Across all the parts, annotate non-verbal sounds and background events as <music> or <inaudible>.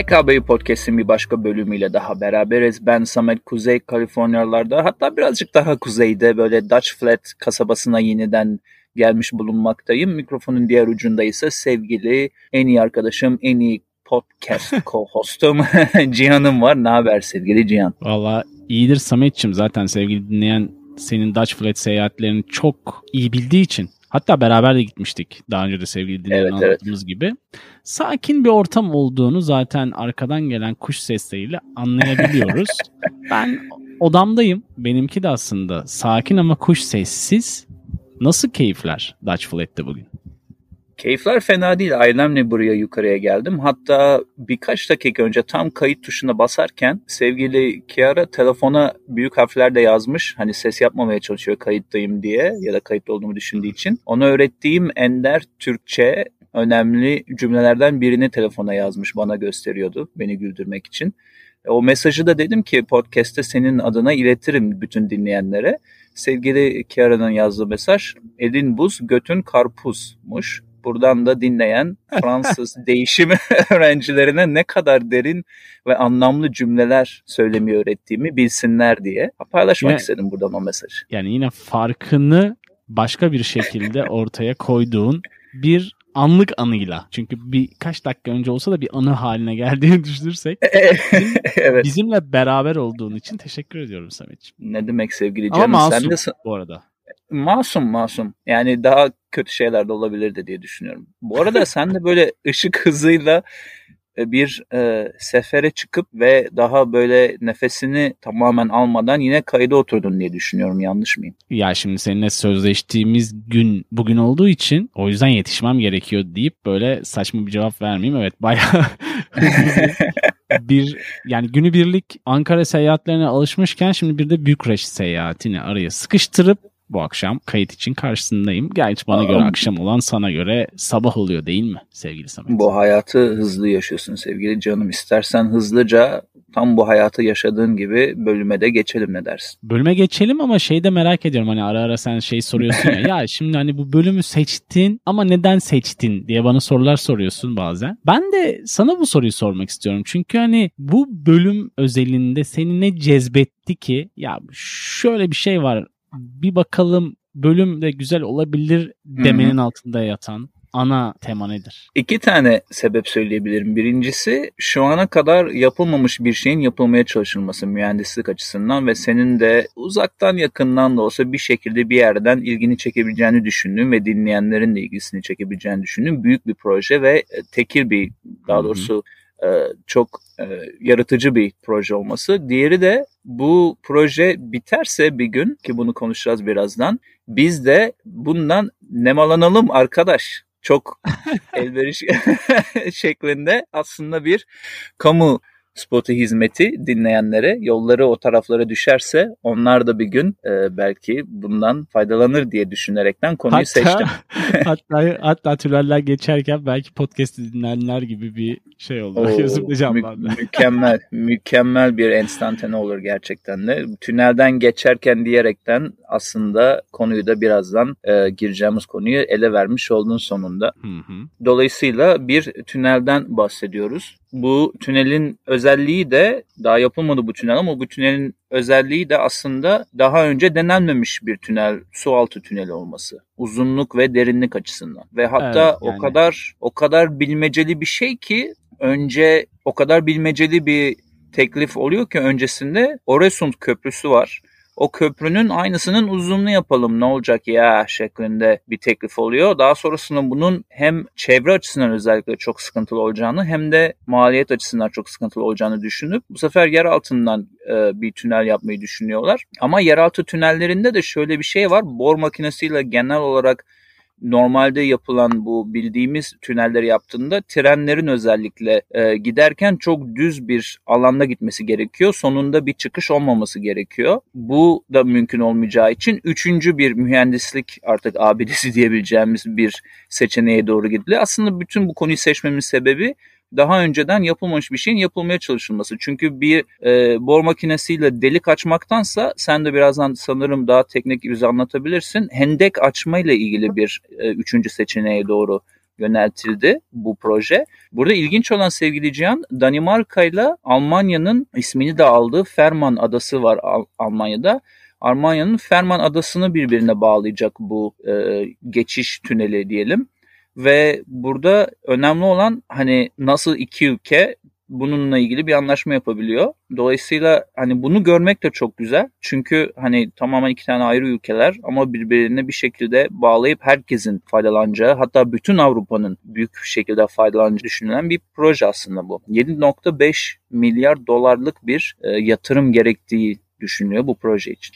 PKB Podcast'in bir başka bölümüyle daha beraberiz. Ben Samet Kuzey Kaliforniyalarda hatta birazcık daha kuzeyde böyle Dutch Flat kasabasına yeniden gelmiş bulunmaktayım. Mikrofonun diğer ucunda ise sevgili en iyi arkadaşım, en iyi podcast <laughs> co-hostum <laughs> Cihan'ım var. Ne haber sevgili Cihan? Valla iyidir Samet'ciğim zaten sevgili dinleyen senin Dutch Flat seyahatlerini çok iyi bildiği için Hatta beraber de gitmiştik daha önce de sevgili dinleyen evet, anlattığımız evet. gibi. Sakin bir ortam olduğunu zaten arkadan gelen kuş sesleriyle anlayabiliyoruz. <laughs> ben odamdayım. Benimki de aslında sakin ama kuş sessiz. Nasıl keyifler Dutch Flat'te bugün? Keyifler fena değil. Ailemle buraya yukarıya geldim. Hatta birkaç dakika önce tam kayıt tuşuna basarken sevgili Kiara telefona büyük harflerle yazmış. Hani ses yapmamaya çalışıyor kayıttayım diye ya da kayıtlı olduğumu düşündüğü için. Ona öğrettiğim ender Türkçe önemli cümlelerden birini telefona yazmış bana gösteriyordu beni güldürmek için. O mesajı da dedim ki podcast'te senin adına iletirim bütün dinleyenlere. Sevgili Kiara'nın yazdığı mesaj elin buz götün karpuzmuş. Buradan da dinleyen <laughs> Fransız değişimi <laughs> öğrencilerine ne kadar derin ve anlamlı cümleler söylemeyi öğrettiğimi bilsinler diye paylaşmak yine, istedim buradan o mesajı. Yani yine farkını başka bir şekilde <laughs> ortaya koyduğun bir anlık anıyla. Çünkü birkaç dakika önce olsa da bir anı haline geldiğini düşünürsek evet. bizimle beraber olduğun için teşekkür ediyorum Samet'ciğim. Ne demek sevgili canım. Ama masum Sen de... bu arada. Masum masum. Yani daha kötü şeyler de olabilirdi diye düşünüyorum. Bu arada <laughs> sen de böyle ışık hızıyla e, bir e, sefere çıkıp ve daha böyle nefesini tamamen almadan yine kayda oturdun diye düşünüyorum. Yanlış mıyım? Ya şimdi seninle sözleştiğimiz gün bugün olduğu için o yüzden yetişmem gerekiyor deyip böyle saçma bir cevap vermeyeyim. Evet bayağı <laughs> bir yani günübirlik Ankara seyahatlerine alışmışken şimdi bir de Bükreş seyahatini araya sıkıştırıp bu akşam kayıt için karşısındayım. Gerçi bana göre akşam olan sana göre sabah oluyor değil mi sevgili Samet? Bu hayatı hızlı yaşıyorsun sevgili canım. İstersen hızlıca tam bu hayatı yaşadığın gibi bölüme de geçelim ne dersin? Bölüme geçelim ama şey de merak ediyorum hani ara ara sen şey soruyorsun ya <laughs> ya şimdi hani bu bölümü seçtin ama neden seçtin diye bana sorular soruyorsun bazen. Ben de sana bu soruyu sormak istiyorum. Çünkü hani bu bölüm özelinde seni ne cezbetti ki ya şöyle bir şey var bir bakalım bölüm de güzel olabilir demenin Hı-hı. altında yatan ana tema nedir? İki tane sebep söyleyebilirim. Birincisi şu ana kadar yapılmamış bir şeyin yapılmaya çalışılması mühendislik açısından ve senin de uzaktan yakından da olsa bir şekilde bir yerden ilgini çekebileceğini düşündüğüm ve dinleyenlerin de ilgisini çekebileceğini düşündüğüm büyük bir proje ve tekil bir daha doğrusu Hı-hı e, çok e, yaratıcı bir proje olması. Diğeri de bu proje biterse bir gün ki bunu konuşacağız birazdan biz de bundan nemalanalım arkadaş. Çok <laughs> elveriş <laughs> şeklinde aslında bir kamu spotu hizmeti dinleyenlere yolları o taraflara düşerse onlar da bir gün e, belki bundan faydalanır diye düşünerekten konuyu hatta, seçtim. <laughs> hatta hatta tüneller geçerken belki podcast dinleyenler gibi bir şey oldu. Oo, <laughs> mü- mükemmel mükemmel bir enstantane olur gerçekten de. Tünelden geçerken diyerekten aslında konuyu da birazdan e, gireceğimiz konuyu ele vermiş oldun sonunda. Hı hı. Dolayısıyla bir tünelden bahsediyoruz bu tünelin özelliği de daha yapılmadı bu tünel ama bu tünelin özelliği de aslında daha önce denenmemiş bir tünel, su altı tüneli olması. Uzunluk ve derinlik açısından. Ve hatta evet, yani. o kadar o kadar bilmeceli bir şey ki önce o kadar bilmeceli bir teklif oluyor ki öncesinde Oresund Köprüsü var o köprünün aynısının uzunluğunu yapalım ne olacak ya şeklinde bir teklif oluyor. Daha sonrasında bunun hem çevre açısından özellikle çok sıkıntılı olacağını hem de maliyet açısından çok sıkıntılı olacağını düşünüp bu sefer yer altından e, bir tünel yapmayı düşünüyorlar. Ama yeraltı tünellerinde de şöyle bir şey var. Bor makinesiyle genel olarak normalde yapılan bu bildiğimiz tünelleri yaptığında trenlerin özellikle e, giderken çok düz bir alanda gitmesi gerekiyor. Sonunda bir çıkış olmaması gerekiyor. Bu da mümkün olmayacağı için üçüncü bir mühendislik artık abidesi <laughs> diyebileceğimiz bir seçeneğe doğru gidiliyor. Aslında bütün bu konuyu seçmemin sebebi daha önceden yapılmamış bir şeyin yapılmaya çalışılması. Çünkü bir e, bor makinesiyle delik açmaktansa sen de birazdan sanırım daha teknik yüzü anlatabilirsin. Hendek açmayla ilgili bir e, üçüncü seçeneğe doğru yöneltildi bu proje. Burada ilginç olan sevgili Cihan Danimarka ile Almanya'nın ismini de aldığı Ferman Adası var Al- Almanya'da. Almanya'nın Ferman Adası'nı birbirine bağlayacak bu e, geçiş tüneli diyelim. Ve burada önemli olan hani nasıl iki ülke bununla ilgili bir anlaşma yapabiliyor. Dolayısıyla hani bunu görmek de çok güzel. Çünkü hani tamamen iki tane ayrı ülkeler ama birbirine bir şekilde bağlayıp herkesin faydalanacağı hatta bütün Avrupa'nın büyük bir şekilde faydalanacağı düşünülen bir proje aslında bu. 7.5 milyar dolarlık bir e, yatırım gerektiği düşünülüyor bu proje için.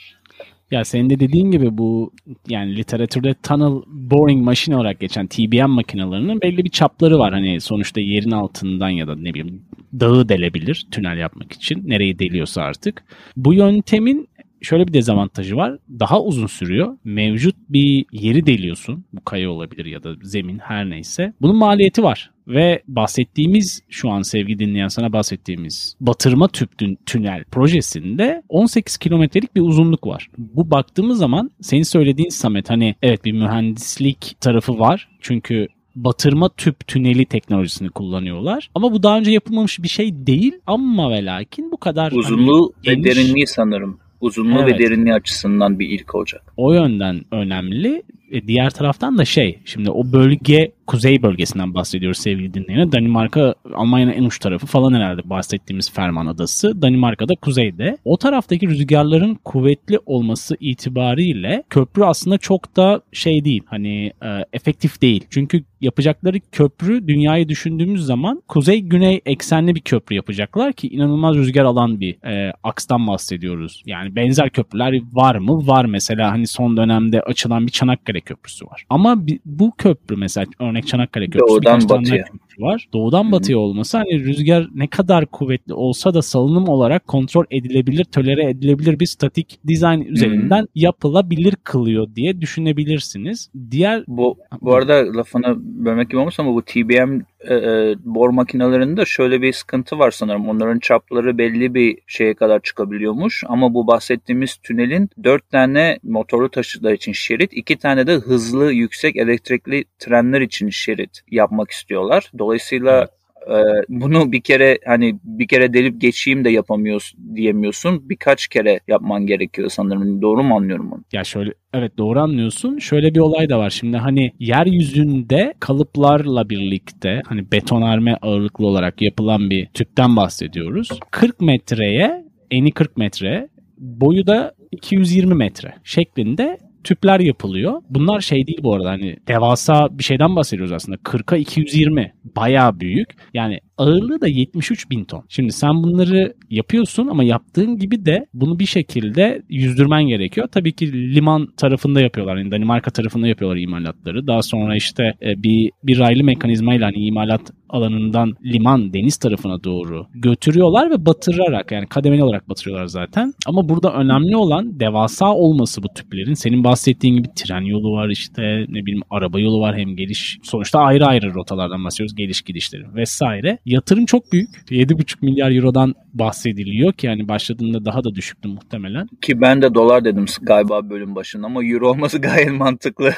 Ya senin de dediğin gibi bu yani literatürde tunnel boring machine olarak geçen TBM makinelerinin belli bir çapları var. Hani sonuçta yerin altından ya da ne bileyim dağı delebilir tünel yapmak için. Nereyi deliyorsa artık. Bu yöntemin şöyle bir dezavantajı var. Daha uzun sürüyor. Mevcut bir yeri deliyorsun. Bu kaya olabilir ya da zemin her neyse. Bunun maliyeti var. Ve bahsettiğimiz şu an sevgi dinleyen sana bahsettiğimiz batırma tüp tünel projesinde 18 kilometrelik bir uzunluk var. Bu baktığımız zaman senin söylediğin Samet hani evet bir mühendislik tarafı var. Çünkü batırma tüp tüneli teknolojisini kullanıyorlar. Ama bu daha önce yapılmamış bir şey değil ama ve lakin bu kadar uzunluğu hani, ve geniş... derinliği sanırım uzunluğu evet. ve derinliği açısından bir ilk olacak. O yönden önemli. E, diğer taraftan da şey şimdi o bölge kuzey bölgesinden bahsediyoruz sevgili dinleyenler. Danimarka Almanya'nın en uç tarafı falan herhalde bahsettiğimiz Ferman Adası. Danimarka'da kuzeyde. O taraftaki rüzgarların kuvvetli olması itibariyle köprü aslında çok da şey değil. Hani e, efektif değil. Çünkü yapacakları köprü dünyayı düşündüğümüz zaman kuzey-güney eksenli bir köprü yapacaklar ki inanılmaz rüzgar alan bir e, akstan bahsediyoruz. Yani benzer köprüler var mı? Var mesela hani son dönemde açılan bir Çanakkale Köprüsü var. Ama bu köprü mesela örnek Çanakkale Köprüsü Doğudan batıya. köprü var. Doğudan batıya olması hani rüzgar ne kadar kuvvetli olsa da salınım olarak kontrol edilebilir, tolere edilebilir bir statik dizayn üzerinden yapılabilir kılıyor diye düşünebilirsiniz. Diğer bu bu arada lafını bölmek gibi olmuş ama bu TBM e, e, bor makinelerinde şöyle bir sıkıntı var sanırım. Onların çapları belli bir şeye kadar çıkabiliyormuş ama bu bahsettiğimiz tünelin dört tane motorlu taşıtlar için şerit, iki tane de hızlı yüksek elektrikli trenler için şerit yapmak istiyorlar. Dolayısıyla evet bunu bir kere hani bir kere delip geçeyim de yapamıyorsun diyemiyorsun. Birkaç kere yapman gerekiyor sanırım. Doğru mu anlıyorum onu? Ya şöyle evet doğru anlıyorsun. Şöyle bir olay da var. Şimdi hani yeryüzünde kalıplarla birlikte hani betonarme ağırlıklı olarak yapılan bir tüpten bahsediyoruz. 40 metreye eni 40 metre boyu da 220 metre şeklinde tüpler yapılıyor. Bunlar şey değil bu arada hani devasa bir şeyden bahsediyoruz aslında. 40'a 220 bayağı büyük. Yani ağırlığı da 73 bin ton. Şimdi sen bunları yapıyorsun ama yaptığın gibi de bunu bir şekilde yüzdürmen gerekiyor. Tabii ki liman tarafında yapıyorlar. Yani Danimarka tarafında yapıyorlar imalatları. Daha sonra işte e, bir bir raylı mekanizmayla hani imalat alanından liman deniz tarafına doğru götürüyorlar ve batırarak yani kademeli olarak batırıyorlar zaten. Ama burada önemli olan devasa olması bu tüplerin. Senin bahsettiğin gibi tren yolu var işte ne bileyim araba yolu var hem geliş sonuçta ayrı ayrı rotalardan bahsediyoruz geliş gidişleri vesaire. Yatırım çok büyük. 7,5 milyar eurodan bahsediliyor ki yani başladığında daha da düşüktü muhtemelen. Ki ben de dolar dedim galiba bölüm başında ama euro olması <laughs> gayet mantıklı.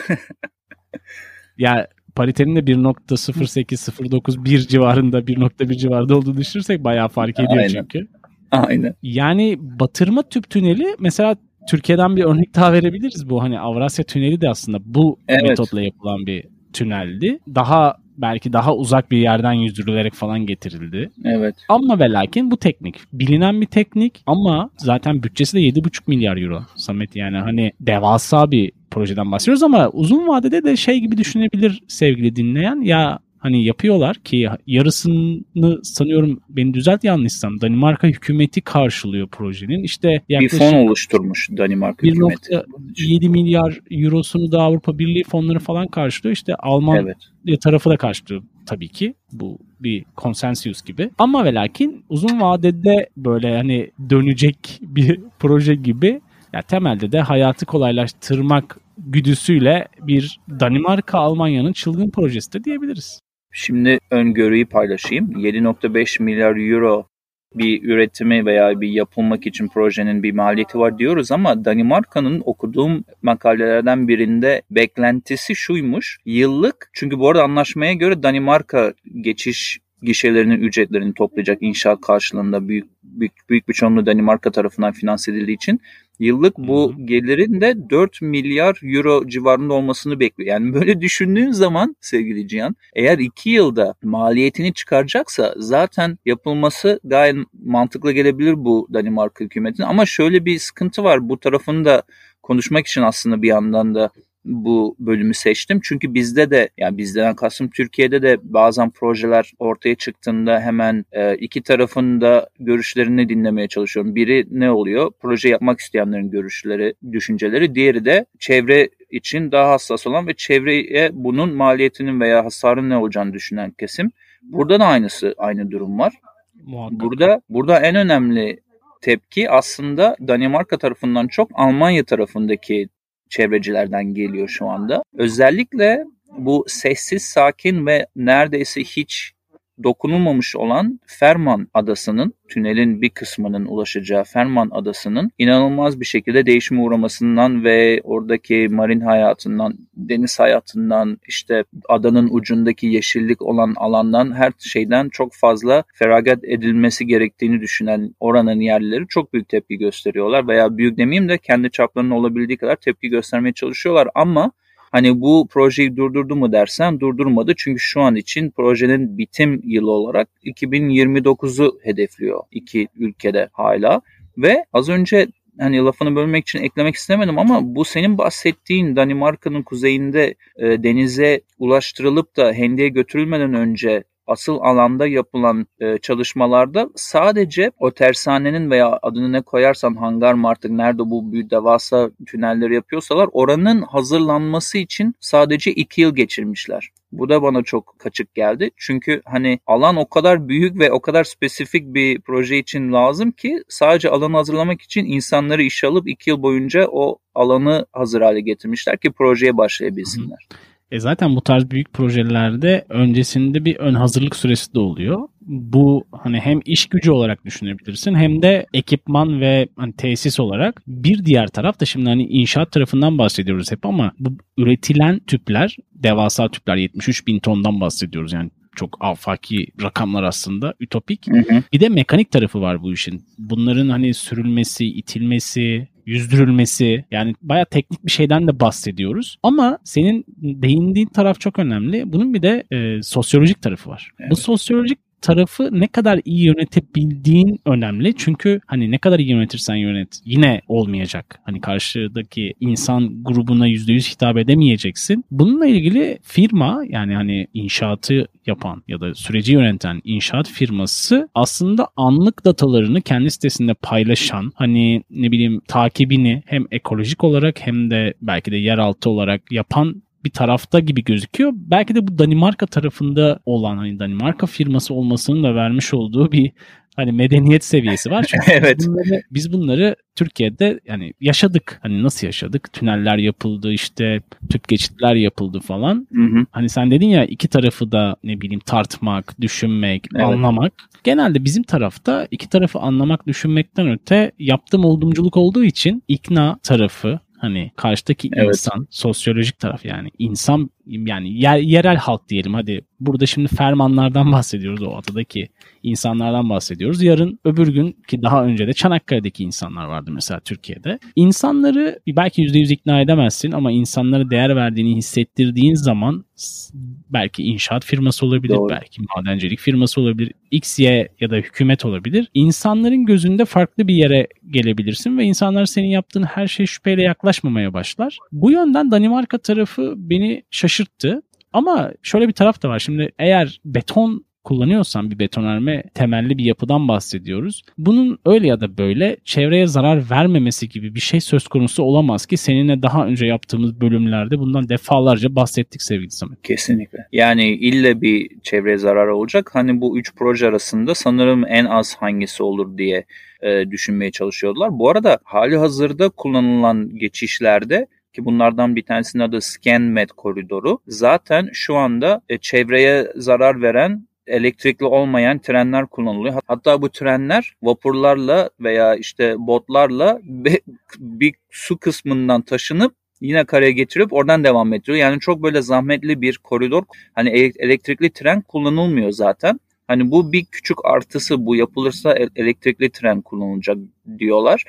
ya paritenin de 1.0809 civarında 1.1 civarında olduğunu düşünürsek bayağı fark ediyor Aynen. çünkü. Aynen. Yani batırma tüp tüneli mesela Türkiye'den bir örnek daha verebiliriz bu. Hani Avrasya Tüneli de aslında bu evet. metotla yapılan bir tüneldi. Daha belki daha uzak bir yerden yüzdürülerek falan getirildi. Evet. Ama ve lakin bu teknik. Bilinen bir teknik ama zaten bütçesi de 7,5 milyar euro. Samet yani hani devasa bir projeden bahsediyoruz ama uzun vadede de şey gibi düşünebilir sevgili dinleyen. Ya hani yapıyorlar ki yarısını sanıyorum beni düzelt yanlışsam Danimarka hükümeti karşılıyor projenin. İşte bir fon oluşturmuş Danimarka hükümeti. 1.7 milyar eurosunu da Avrupa Birliği fonları falan karşılıyor. İşte Alman evet. tarafı da karşılıyor tabii ki. Bu bir konsensüs gibi. Ama ve lakin uzun vadede böyle hani dönecek <laughs> bir proje gibi ya temelde de hayatı kolaylaştırmak güdüsüyle bir Danimarka Almanya'nın çılgın projesi de diyebiliriz. Şimdi öngörüyü paylaşayım. 7.5 milyar euro bir üretimi veya bir yapılmak için projenin bir maliyeti var diyoruz ama Danimarka'nın okuduğum makalelerden birinde beklentisi şuymuş. Yıllık çünkü bu arada anlaşmaya göre Danimarka geçiş gişelerinin ücretlerini toplayacak inşaat karşılığında büyük büyük, büyük bir çoğunluğu Danimarka tarafından finanse edildiği için yıllık bu gelirin de 4 milyar euro civarında olmasını bekliyor. Yani böyle düşündüğün zaman sevgili Cihan eğer 2 yılda maliyetini çıkaracaksa zaten yapılması gayet mantıklı gelebilir bu Danimarka hükümetinin. Ama şöyle bir sıkıntı var bu tarafını da konuşmak için aslında bir yandan da bu bölümü seçtim. Çünkü bizde de yani bizden kastım Türkiye'de de bazen projeler ortaya çıktığında hemen e, iki tarafın da görüşlerini dinlemeye çalışıyorum. Biri ne oluyor? Proje yapmak isteyenlerin görüşleri, düşünceleri. Diğeri de çevre için daha hassas olan ve çevreye bunun maliyetinin veya hasarın ne olacağını düşünen kesim. Burada da aynısı aynı durum var. Muhakkak. Burada burada en önemli tepki aslında Danimarka tarafından çok Almanya tarafındaki çevrecilerden geliyor şu anda. Özellikle bu sessiz, sakin ve neredeyse hiç dokunulmamış olan Ferman Adası'nın, tünelin bir kısmının ulaşacağı Ferman Adası'nın inanılmaz bir şekilde değişime uğramasından ve oradaki marin hayatından, deniz hayatından, işte adanın ucundaki yeşillik olan alandan her şeyden çok fazla feragat edilmesi gerektiğini düşünen oranın yerlileri çok büyük tepki gösteriyorlar. Veya büyük demeyeyim de kendi çaplarının olabildiği kadar tepki göstermeye çalışıyorlar. Ama Hani bu projeyi durdurdu mu dersen durdurmadı. Çünkü şu an için projenin bitim yılı olarak 2029'u hedefliyor iki ülkede hala. Ve az önce hani lafını bölmek için eklemek istemedim ama bu senin bahsettiğin Danimarka'nın kuzeyinde e, denize ulaştırılıp da hendeye götürülmeden önce asıl alanda yapılan e, çalışmalarda sadece o tersanenin veya adını ne koyarsan hangar mı artık nerede bu büyük devasa tünelleri yapıyorsalar oranın hazırlanması için sadece iki yıl geçirmişler. Bu da bana çok kaçık geldi. Çünkü hani alan o kadar büyük ve o kadar spesifik bir proje için lazım ki sadece alanı hazırlamak için insanları işe alıp iki yıl boyunca o alanı hazır hale getirmişler ki projeye başlayabilsinler. Hı. E zaten bu tarz büyük projelerde öncesinde bir ön hazırlık süresi de oluyor. Bu hani hem iş gücü olarak düşünebilirsin hem de ekipman ve hani tesis olarak. Bir diğer taraf da şimdi hani inşaat tarafından bahsediyoruz hep ama bu üretilen tüpler devasa tüpler 73 bin tondan bahsediyoruz yani çok afaki rakamlar aslında ütopik. Hı hı. Bir de mekanik tarafı var bu işin. Bunların hani sürülmesi, itilmesi, yüzdürülmesi yani baya teknik bir şeyden de bahsediyoruz. Ama senin değindiğin taraf çok önemli. Bunun bir de e, sosyolojik tarafı var. Evet. Bu sosyolojik tarafı ne kadar iyi yönetebildiğin önemli. Çünkü hani ne kadar iyi yönetirsen yönet yine olmayacak. Hani karşıdaki insan grubuna %100 hitap edemeyeceksin. Bununla ilgili firma yani hani inşaatı yapan ya da süreci yöneten inşaat firması aslında anlık datalarını kendi sitesinde paylaşan hani ne bileyim takibini hem ekolojik olarak hem de belki de yeraltı olarak yapan bir tarafta gibi gözüküyor. Belki de bu Danimarka tarafında olan hani Danimarka firması olmasının da vermiş olduğu bir hani medeniyet seviyesi var. Çünkü <laughs> evet. biz, bunları, biz bunları Türkiye'de yani yaşadık. Hani nasıl yaşadık? Tüneller yapıldı işte tüp geçitler yapıldı falan. Hı hı. Hani sen dedin ya iki tarafı da ne bileyim tartmak, düşünmek, evet. anlamak. Genelde bizim tarafta iki tarafı anlamak, düşünmekten öte yaptığım oldumculuk olduğu için ikna tarafı Hani karşıdaki evet. insan, sosyolojik taraf yani insan yani yer, yerel halk diyelim hadi. Burada şimdi fermanlardan <laughs> bahsediyoruz o adadaki insanlardan bahsediyoruz. Yarın öbür gün ki daha önce de Çanakkale'deki insanlar vardı mesela Türkiye'de. İnsanları belki %100 ikna edemezsin ama insanlara değer verdiğini hissettirdiğin zaman belki inşaat firması olabilir, Doğru. belki madencilik firması olabilir, X, Y ya da hükümet olabilir. İnsanların gözünde farklı bir yere gelebilirsin ve insanlar senin yaptığın her şey şüpheyle yaklaşmamaya başlar. Bu yönden Danimarka tarafı beni şaşırttı. Ama şöyle bir taraf da var. Şimdi eğer beton kullanıyorsan bir betonarme temelli bir yapıdan bahsediyoruz. Bunun öyle ya da böyle çevreye zarar vermemesi gibi bir şey söz konusu olamaz ki seninle daha önce yaptığımız bölümlerde bundan defalarca bahsettik sevgili Samet. Kesinlikle. Yani ille bir çevreye zarar olacak. Hani bu üç proje arasında sanırım en az hangisi olur diye e, düşünmeye çalışıyorlar. Bu arada hali hazırda kullanılan geçişlerde ki bunlardan bir tanesinin adı ScanMed koridoru. Zaten şu anda e, çevreye zarar veren elektrikli olmayan trenler kullanılıyor. Hatta bu trenler vapurlarla veya işte botlarla bir su kısmından taşınıp yine karaya getirip oradan devam ettiriyor. Yani çok böyle zahmetli bir koridor. Hani elektrikli tren kullanılmıyor zaten. Hani bu bir küçük artısı bu yapılırsa elektrikli tren kullanılacak diyorlar.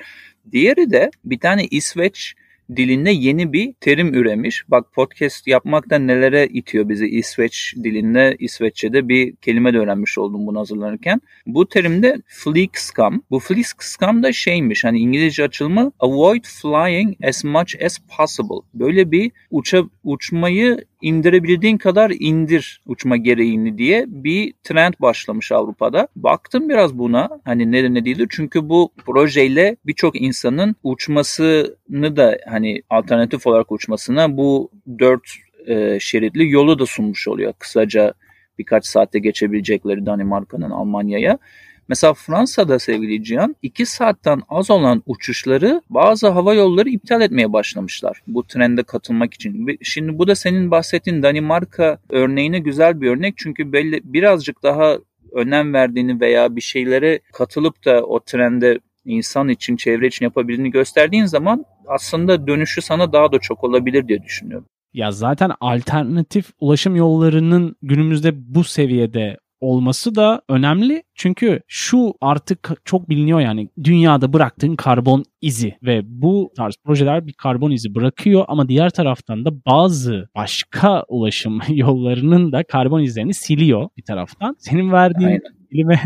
Diğeri de bir tane İsveç dilinde yeni bir terim üremiş. Bak podcast yapmakta nelere itiyor bizi İsveç dilinde, İsveççe'de bir kelime de öğrenmiş oldum bunu hazırlanırken. Bu terimde fleek-scam. Bu fleek-scam da şeymiş hani İngilizce açılımı avoid flying as much as possible. Böyle bir uça, uçmayı indirebildiğin kadar indir uçma gereğini diye bir trend başlamış Avrupa'da. Baktım biraz buna hani ne ne değildir çünkü bu projeyle birçok insanın uçmasını da hani alternatif olarak uçmasına bu dört e, şeritli yolu da sunmuş oluyor. Kısaca birkaç saatte geçebilecekleri Danimarka'nın Almanya'ya. Mesela Fransa'da sevgili Cihan 2 saatten az olan uçuşları bazı hava yolları iptal etmeye başlamışlar. Bu trende katılmak için. Şimdi bu da senin bahsettiğin Danimarka örneğine güzel bir örnek. Çünkü belli birazcık daha önem verdiğini veya bir şeylere katılıp da o trende insan için, çevre için yapabildiğini gösterdiğin zaman aslında dönüşü sana daha da çok olabilir diye düşünüyorum. Ya zaten alternatif ulaşım yollarının günümüzde bu seviyede olması da önemli. Çünkü şu artık çok biliniyor yani dünyada bıraktığın karbon izi ve bu tarz projeler bir karbon izi bırakıyor ama diğer taraftan da bazı başka ulaşım <laughs> yollarının da karbon izlerini siliyor bir taraftan. Senin verdiğin Aynen kelime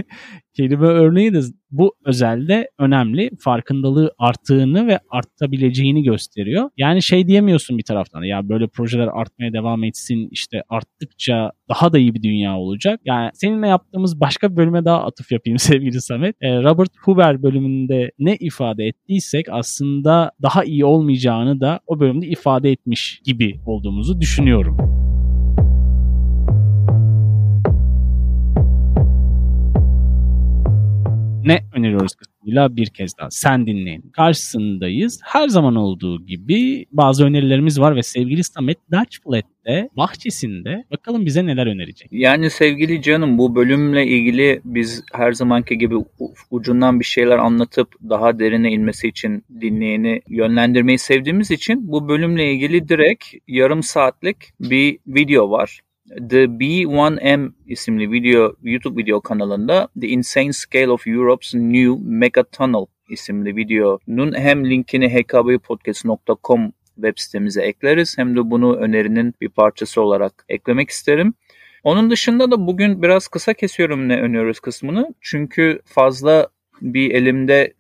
kelime örneği de bu özelde önemli. Farkındalığı arttığını ve artabileceğini gösteriyor. Yani şey diyemiyorsun bir taraftan ya böyle projeler artmaya devam etsin işte arttıkça daha da iyi bir dünya olacak. Yani seninle yaptığımız başka bir bölüme daha atıf yapayım <laughs> sevgili Samet. Ee, Robert Huber bölümünde ne ifade ettiysek aslında daha iyi olmayacağını da o bölümde ifade etmiş gibi olduğumuzu düşünüyorum. Kısmıyla bir kez daha sen dinleyin. Karşısındayız. Her zaman olduğu gibi bazı önerilerimiz var ve sevgili Samet Dutchflat'te bahçesinde bakalım bize neler önerecek. Yani sevgili canım bu bölümle ilgili biz her zamanki gibi ucundan bir şeyler anlatıp daha derine inmesi için dinleyeni yönlendirmeyi sevdiğimiz için bu bölümle ilgili direkt yarım saatlik bir video var. The B1M isimli video YouTube video kanalında The Insane Scale of Europe's New Mega Tunnel isimli videonun hem linkini hkbpodcast.com web sitemize ekleriz hem de bunu önerinin bir parçası olarak eklemek isterim. Onun dışında da bugün biraz kısa kesiyorum ne öneriyoruz kısmını. Çünkü fazla bir elimde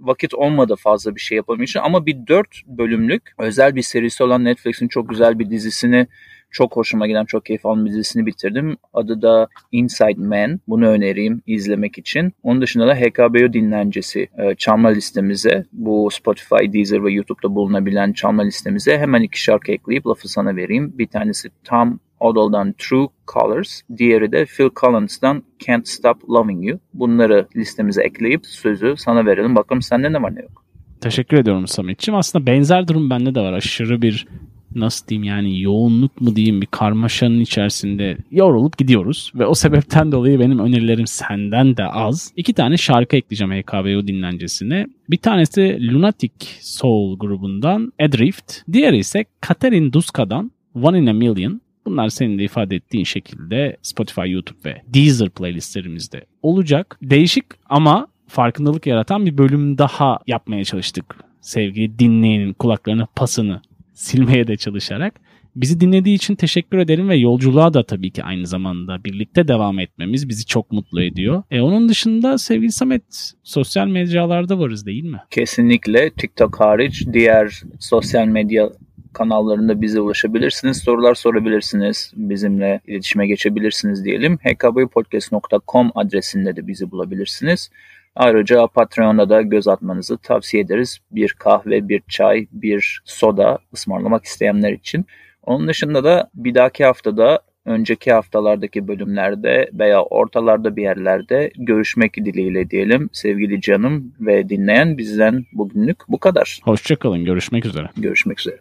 vakit olmadı fazla bir şey için ama bir dört bölümlük özel bir serisi olan Netflix'in çok güzel bir dizisini çok hoşuma giden, çok keyif aldığım dizisini bitirdim. Adı da Inside Man. Bunu önereyim izlemek için. Onun dışında da HKBO dinlencesi e, çalma listemize bu Spotify, Deezer ve YouTube'da bulunabilen çalma listemize hemen iki şarkı ekleyip lafı sana vereyim. Bir tanesi Tom Odell'dan True Colors, diğeri de Phil Collins'dan Can't Stop Loving You. Bunları listemize ekleyip sözü sana verelim. Bakalım sende ne var ne yok. Teşekkür ediyorum Samet'ciğim. Aslında benzer durum bende de var. Aşırı bir nasıl diyeyim yani yoğunluk mu diyeyim bir karmaşanın içerisinde yorulup gidiyoruz. Ve o sebepten dolayı benim önerilerim senden de az. İki tane şarkı ekleyeceğim HKBO dinlencesine. Bir tanesi Lunatic Soul grubundan Adrift. Diğeri ise Katerin Duska'dan One in a Million. Bunlar senin de ifade ettiğin şekilde Spotify, YouTube ve Deezer playlistlerimizde olacak. Değişik ama farkındalık yaratan bir bölüm daha yapmaya çalıştık. Sevgili dinleyenin kulaklarına pasını silmeye de çalışarak. Bizi dinlediği için teşekkür ederim ve yolculuğa da tabii ki aynı zamanda birlikte devam etmemiz bizi çok mutlu ediyor. E onun dışında sevgili Samet sosyal medyalarda varız değil mi? Kesinlikle TikTok hariç diğer sosyal medya kanallarında bize ulaşabilirsiniz. Sorular sorabilirsiniz. Bizimle iletişime geçebilirsiniz diyelim. hkbpodcast.com adresinde de bizi bulabilirsiniz. Ayrıca Patreon'da da göz atmanızı tavsiye ederiz. Bir kahve, bir çay, bir soda ısmarlamak isteyenler için. Onun dışında da bir dahaki haftada önceki haftalardaki bölümlerde veya ortalarda bir yerlerde görüşmek dileğiyle diyelim. Sevgili canım ve dinleyen bizden bugünlük bu kadar. Hoşçakalın. Görüşmek üzere. Görüşmek üzere.